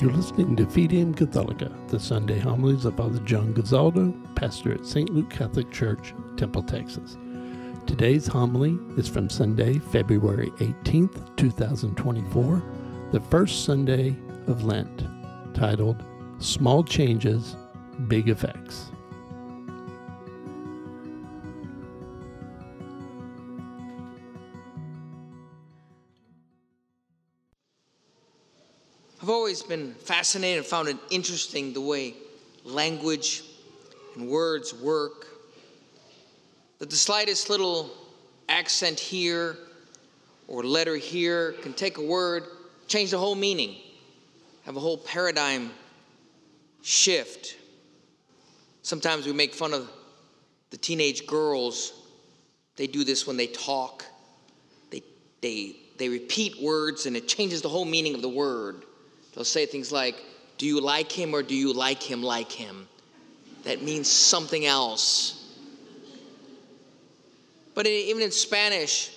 You're listening to Fidem Catholica, the Sunday homilies of Father John Guzaldo, pastor at St. Luke Catholic Church, Temple, Texas. Today's homily is from Sunday, February 18th, 2024, the first Sunday of Lent, titled Small Changes, Big Effects. I've always been fascinated and found it interesting the way language and words work. That the slightest little accent here or letter here can take a word, change the whole meaning, have a whole paradigm shift. Sometimes we make fun of the teenage girls. They do this when they talk. They, they, they repeat words and it changes the whole meaning of the word. They'll say things like, Do you like him or do you like him like him? That means something else. But even in Spanish,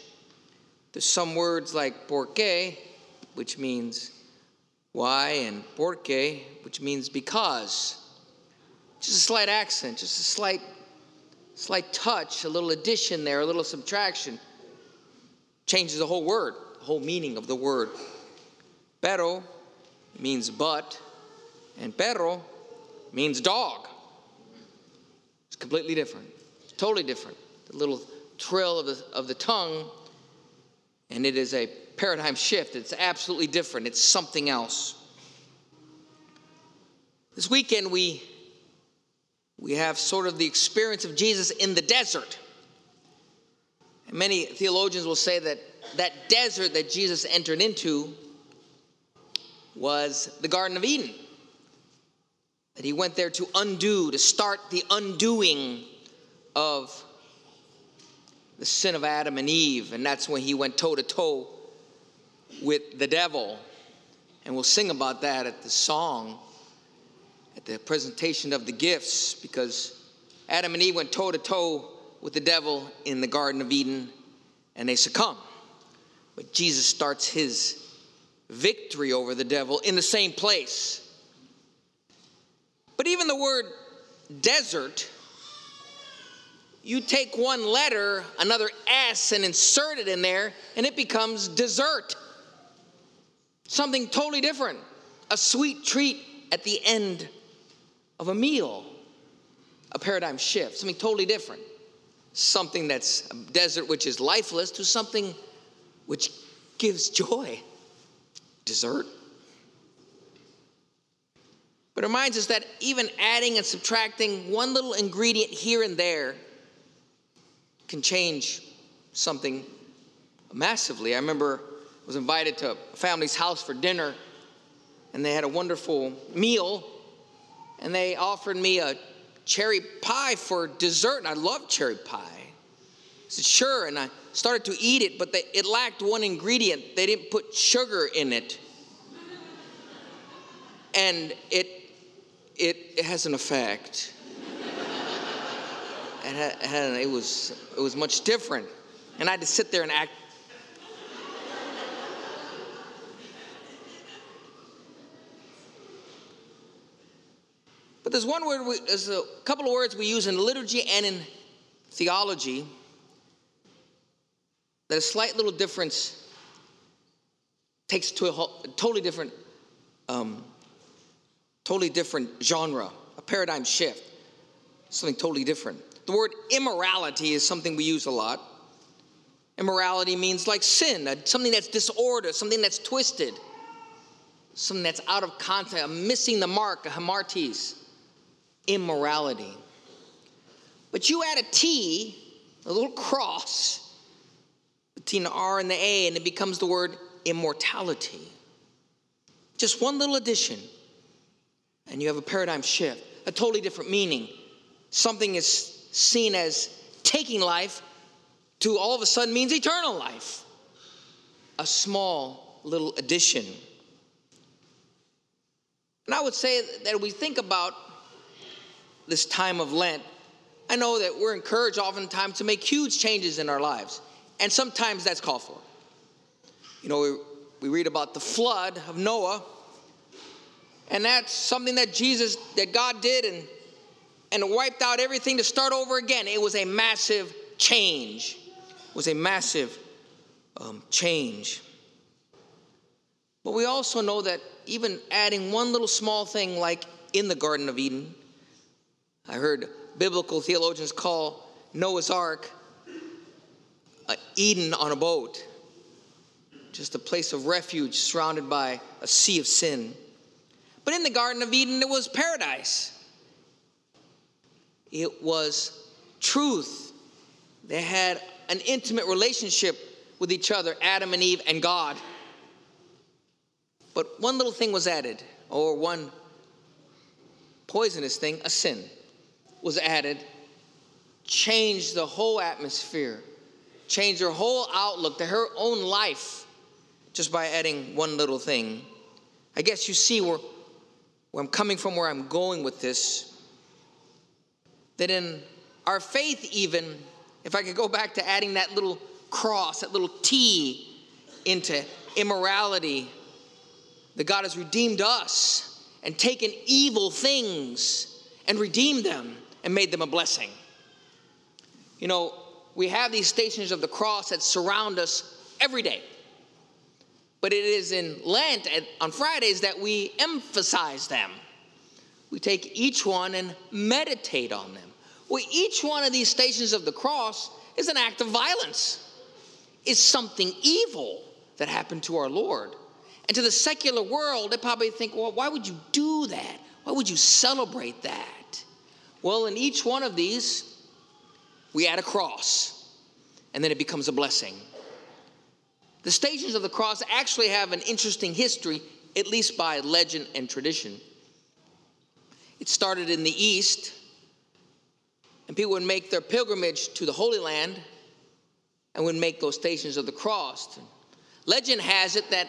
there's some words like porque, which means why, and porque, which means because. Just a slight accent, just a slight, slight touch, a little addition there, a little subtraction, changes the whole word, the whole meaning of the word. Pero means but, and perro means dog. It's completely different, totally different. The little trill of the, of the tongue, and it is a paradigm shift. It's absolutely different, it's something else. This weekend, we, we have sort of the experience of Jesus in the desert. And many theologians will say that that desert that Jesus entered into was the Garden of Eden. That he went there to undo, to start the undoing of the sin of Adam and Eve. And that's when he went toe to toe with the devil. And we'll sing about that at the song, at the presentation of the gifts, because Adam and Eve went toe to toe with the devil in the Garden of Eden and they succumb. But Jesus starts his victory over the devil in the same place. But even the word desert, you take one letter, another S, and insert it in there, and it becomes dessert. Something totally different. A sweet treat at the end of a meal. A paradigm shift, something totally different. Something that's desert which is lifeless to something which gives joy dessert. But it reminds us that even adding and subtracting one little ingredient here and there can change something massively. I remember I was invited to a family's house for dinner, and they had a wonderful meal, and they offered me a cherry pie for dessert, and I love cherry pie. Said, sure, and I started to eat it, but they, it lacked one ingredient. They didn't put sugar in it. And it, it, it has an effect. it, it, had, it, was, it was much different. And I had to sit there and act. But there's one word, we, there's a couple of words we use in liturgy and in theology that a slight little difference takes to a, whole, a totally different, um, totally different genre, a paradigm shift, something totally different. The word immorality is something we use a lot. Immorality means like sin, something that's disorder, something that's twisted, something that's out of context, missing the mark, a hamartia, immorality. But you add a T, a little cross, between the R and the A, and it becomes the word immortality. Just one little addition, and you have a paradigm shift, a totally different meaning. Something is seen as taking life to all of a sudden means eternal life. A small little addition. And I would say that we think about this time of Lent, I know that we're encouraged oftentimes to make huge changes in our lives. And sometimes that's called for. You know, we, we read about the flood of Noah, And that's something that Jesus, that God did and, and wiped out everything to start over again. It was a massive change. It was a massive um, change. But we also know that even adding one little small thing like in the Garden of Eden, I heard biblical theologians call Noah's Ark Eden on a boat, just a place of refuge surrounded by a sea of sin. But in the Garden of Eden, it was paradise. It was truth. They had an intimate relationship with each other, Adam and Eve and God. But one little thing was added, or one poisonous thing, a sin, was added, changed the whole atmosphere, changed her whole outlook, to her own life, just by adding one little thing. I guess you see where, where I'm coming from, where I'm going with this. That in our faith, even, if I could go back to adding that little cross, that little T into immorality, that God has redeemed us and taken evil things and redeemed them and made them a blessing. You know, we have these stations of the cross that surround us every day. But it is in Lent and on Fridays that we emphasize them. We take each one and meditate on them. Well, each one of these stations of the cross is an act of violence, is something evil that happened to our Lord. And to the secular world, they probably think, well, why would you do that? Why would you celebrate that? Well, in each one of these, we add a cross, and then it becomes a blessing. The stations of the cross actually have an interesting history, at least by legend and tradition. It started in the East, and people would make their pilgrimage to the Holy Land and would make those stations of the cross. Legend has it that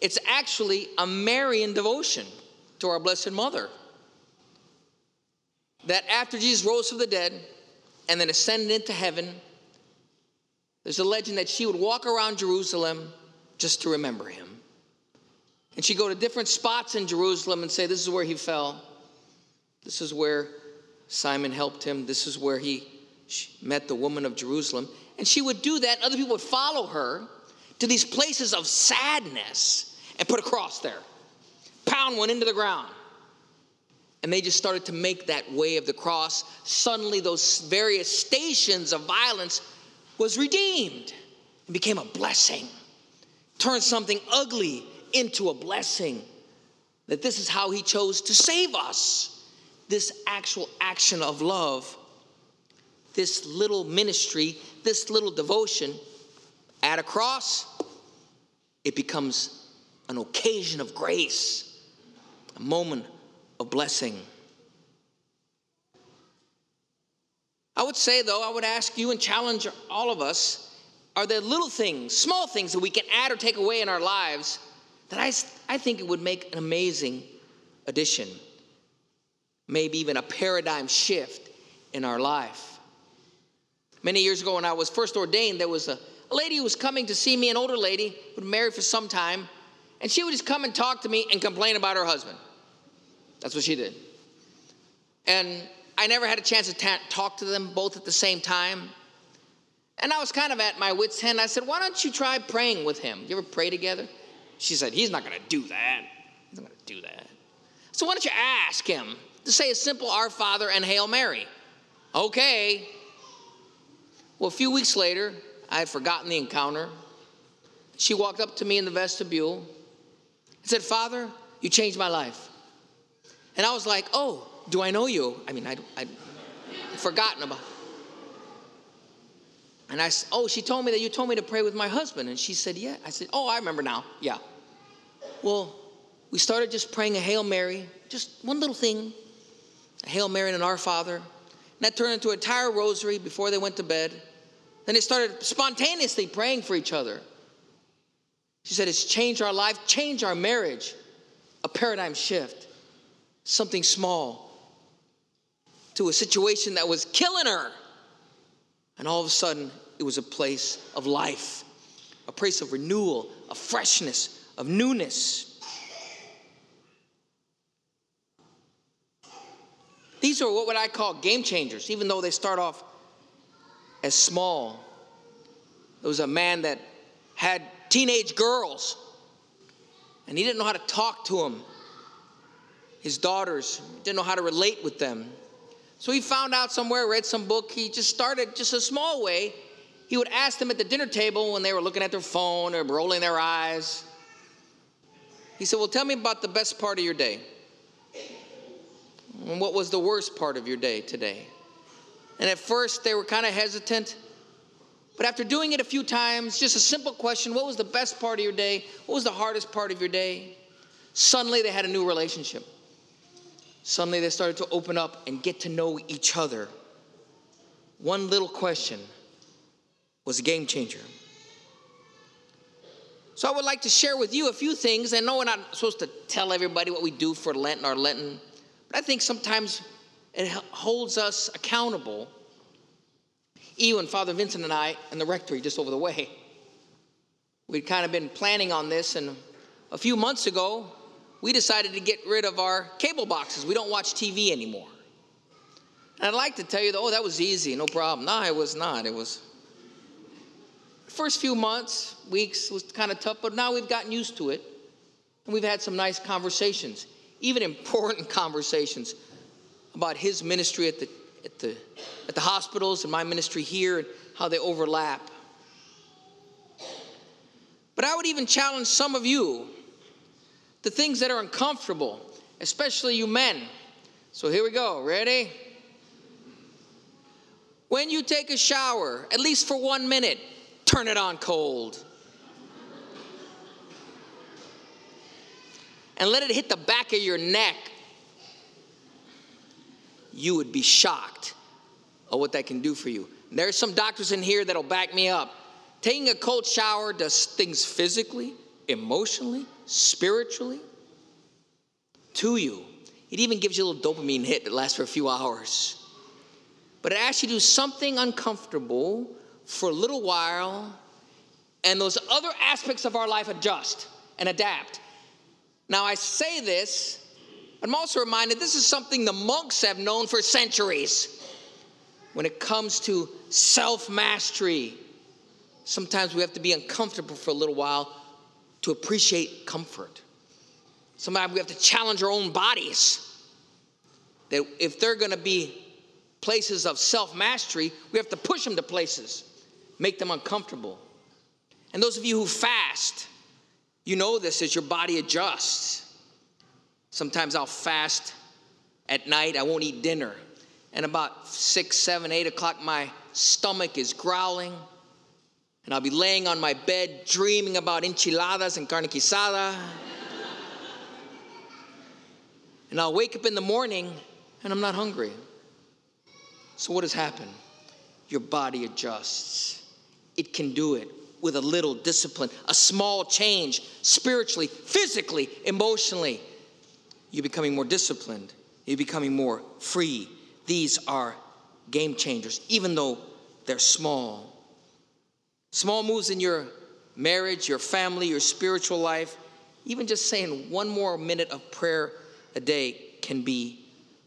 it's actually a Marian devotion to our Blessed Mother. That after Jesus rose from the dead and then ascended into heaven, there's a legend that she would walk around Jerusalem just to remember him. And she'd go to different spots in Jerusalem and say, This is where he fell. This is where Simon helped him. This is where he met the woman of Jerusalem. And she would do that. Other people would follow her to these places of sadness and put a cross there, pound one into the ground. And they just started to make that way of the cross. Suddenly, those various stations of violence was redeemed and became a blessing. Turned something ugly into a blessing. That this is how he chose to save us. This actual action of love, this little ministry, this little devotion, at a cross, it becomes an occasion of grace, a moment blessing. I would say, though, I would ask you and challenge all of us are there little things, small things that we can add or take away in our lives that I, I think it would make an amazing addition? Maybe even a paradigm shift in our life. Many years ago, when I was first ordained, there was a, a lady who was coming to see me, an older lady, who'd married for some time. And she would just come and talk to me and complain about her husband. That's what she did. And I never had a chance to ta- talk to them both at the same time. And I was kind of at my wits' end. I said, Why don't you try praying with him? You ever pray together? She said, He's not going to do that. He's not going to do that. So why don't you ask him to say a simple Our Father and Hail Mary? Okay. Well, a few weeks later, I had forgotten the encounter. She walked up to me in the vestibule and said, Father, you changed my life. And I was like, Oh, do I know you? I mean, I, I'd forgotten about And I said, Oh, she told me that you told me to pray with my husband. And she said, Yeah. I said, Oh, I remember now. Yeah. Well, we started just praying a Hail Mary, just one little thing a Hail Mary and an Our Father. And that turned into an entire rosary before they went to bed. Then they started spontaneously praying for each other. She said, It's changed our life, changed our marriage, a paradigm shift, something small to a situation that was killing her. And all of a sudden, it was a place of life, a place of renewal, of freshness, of newness. These are what would I call game changers, even though they start off as small. There was a man that had teenage girls, and he didn't know how to talk to them. His daughters didn't know how to relate with them. So he found out somewhere, read some book. He just started just a small way. He would ask them at the dinner table when they were looking at their phone or rolling their eyes. He said, Well, tell me about the best part of your day. And what was the worst part of your day today? And at first, they were kind of hesitant. But after doing it a few times, just a simple question what was the best part of your day? What was the hardest part of your day? Suddenly, they had a new relationship. Suddenly, they started to open up and get to know each other. One little question was a game changer. So, I would like to share with you a few things. I know we're not supposed to tell everybody what we do for Lenten or Lenten, but I think sometimes it holds us accountable. Even Father Vincent and I, and the rectory just over the way, we'd kind of been planning on this, and a few months ago, we decided to get rid of our cable boxes. We don't watch TV anymore. And I'd like to tell you, that, oh, that was easy, no problem. No, it was not. It was. First few months, weeks was kind of tough, but now we've gotten used to it. And we've had some nice conversations, even important conversations about his ministry at the, at the, at the hospitals and my ministry here and how they overlap. But I would even challenge some of you the things that are uncomfortable, especially you men. So here we go. Ready? When you take a shower, at least for one minute, turn it on cold. And let it hit the back of your neck. You would be shocked at what that can do for you. There's some doctors in here that'll back me up. Taking a cold shower does things physically, emotionally, spiritually to you. It even gives you a little dopamine hit that lasts for a few hours. But it asks you to do something uncomfortable for a little while, and those other aspects of our life adjust and adapt. Now, I say this, I'm also reminded this is something the monks have known for centuries. When it comes to self mastery, sometimes we have to be uncomfortable for a little while to appreciate comfort. Sometimes we have to challenge our own bodies. That if they're going to be places of self mastery, we have to push them to places, make them uncomfortable. And those of you who fast, you know this as your body adjusts. Sometimes I'll fast at night, I won't eat dinner. And about six, seven, eight o'clock, my stomach is growling. And I'll be laying on my bed dreaming about enchiladas and carne guisada. and I'll wake up in the morning and I'm not hungry. So, what has happened? Your body adjusts. It can do it with a little discipline, a small change spiritually, physically, emotionally. You're becoming more disciplined, you're becoming more free. These are game changers, even though they're small. Small moves in your marriage, your family, your spiritual life, even just saying one more minute of prayer a day can be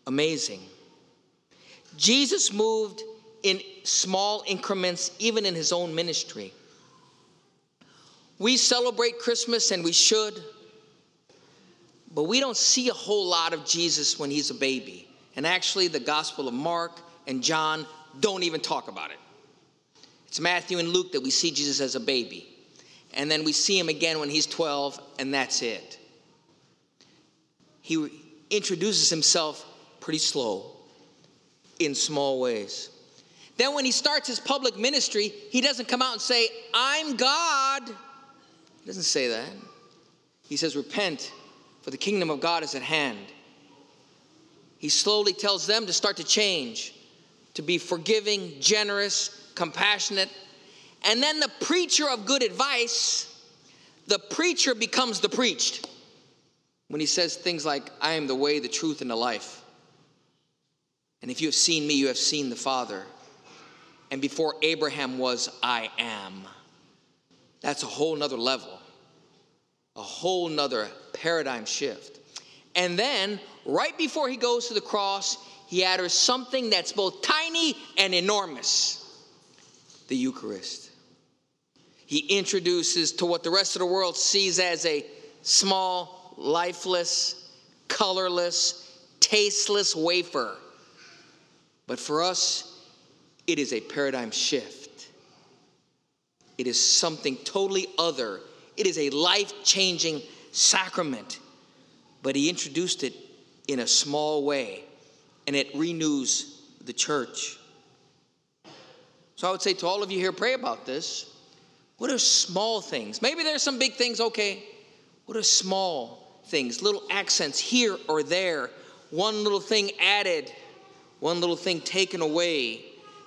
amazing. Jesus moved in small increments, even in his own ministry. We celebrate Christmas and we should, but we don't see a whole lot of Jesus when he's a baby. And actually, the Gospel of Mark and John don't even talk about it. It's Matthew and Luke that we see Jesus as a baby. And then we see him again when he's 12, and that's it. He introduces himself pretty slow in small ways. Then, when he starts his public ministry, he doesn't come out and say, I'm God. He doesn't say that. He says, Repent, for the kingdom of God is at hand. He slowly tells them to start to change, to be forgiving, generous, compassionate. And then the preacher of good advice, the preacher becomes the preached when he says things like, I am the way, the truth, and the life. And if you have seen me, you have seen the Father. And before Abraham was, I am. That's a whole nother level, a whole nother paradigm shift. And then, right before he goes to the cross, he added something that's both tiny and enormous the Eucharist. He introduces to what the rest of the world sees as a small, lifeless, colorless, tasteless wafer. But for us, it is a paradigm shift. It is something totally other. It is a life changing sacrament. But he introduced it in a small way, and it renews the church. So I would say to all of you here, pray about this. What are small things? Maybe there's some big things, okay. What are small things? Little accents here or there, one little thing added, one little thing taken away,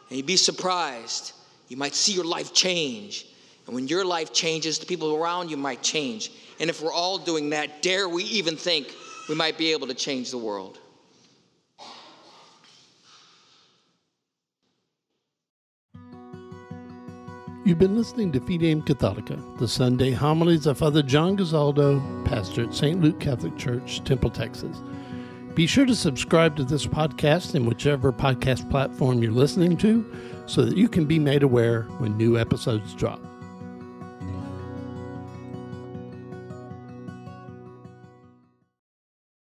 and you'd be surprised. You might see your life change. And when your life changes, the people around you might change. And if we're all doing that, dare we even think we might be able to change the world? You've been listening to Fidem Catholica, the Sunday homilies of Father John Guzaldo, pastor at St. Luke Catholic Church, Temple, Texas. Be sure to subscribe to this podcast in whichever podcast platform you're listening to so that you can be made aware when new episodes drop.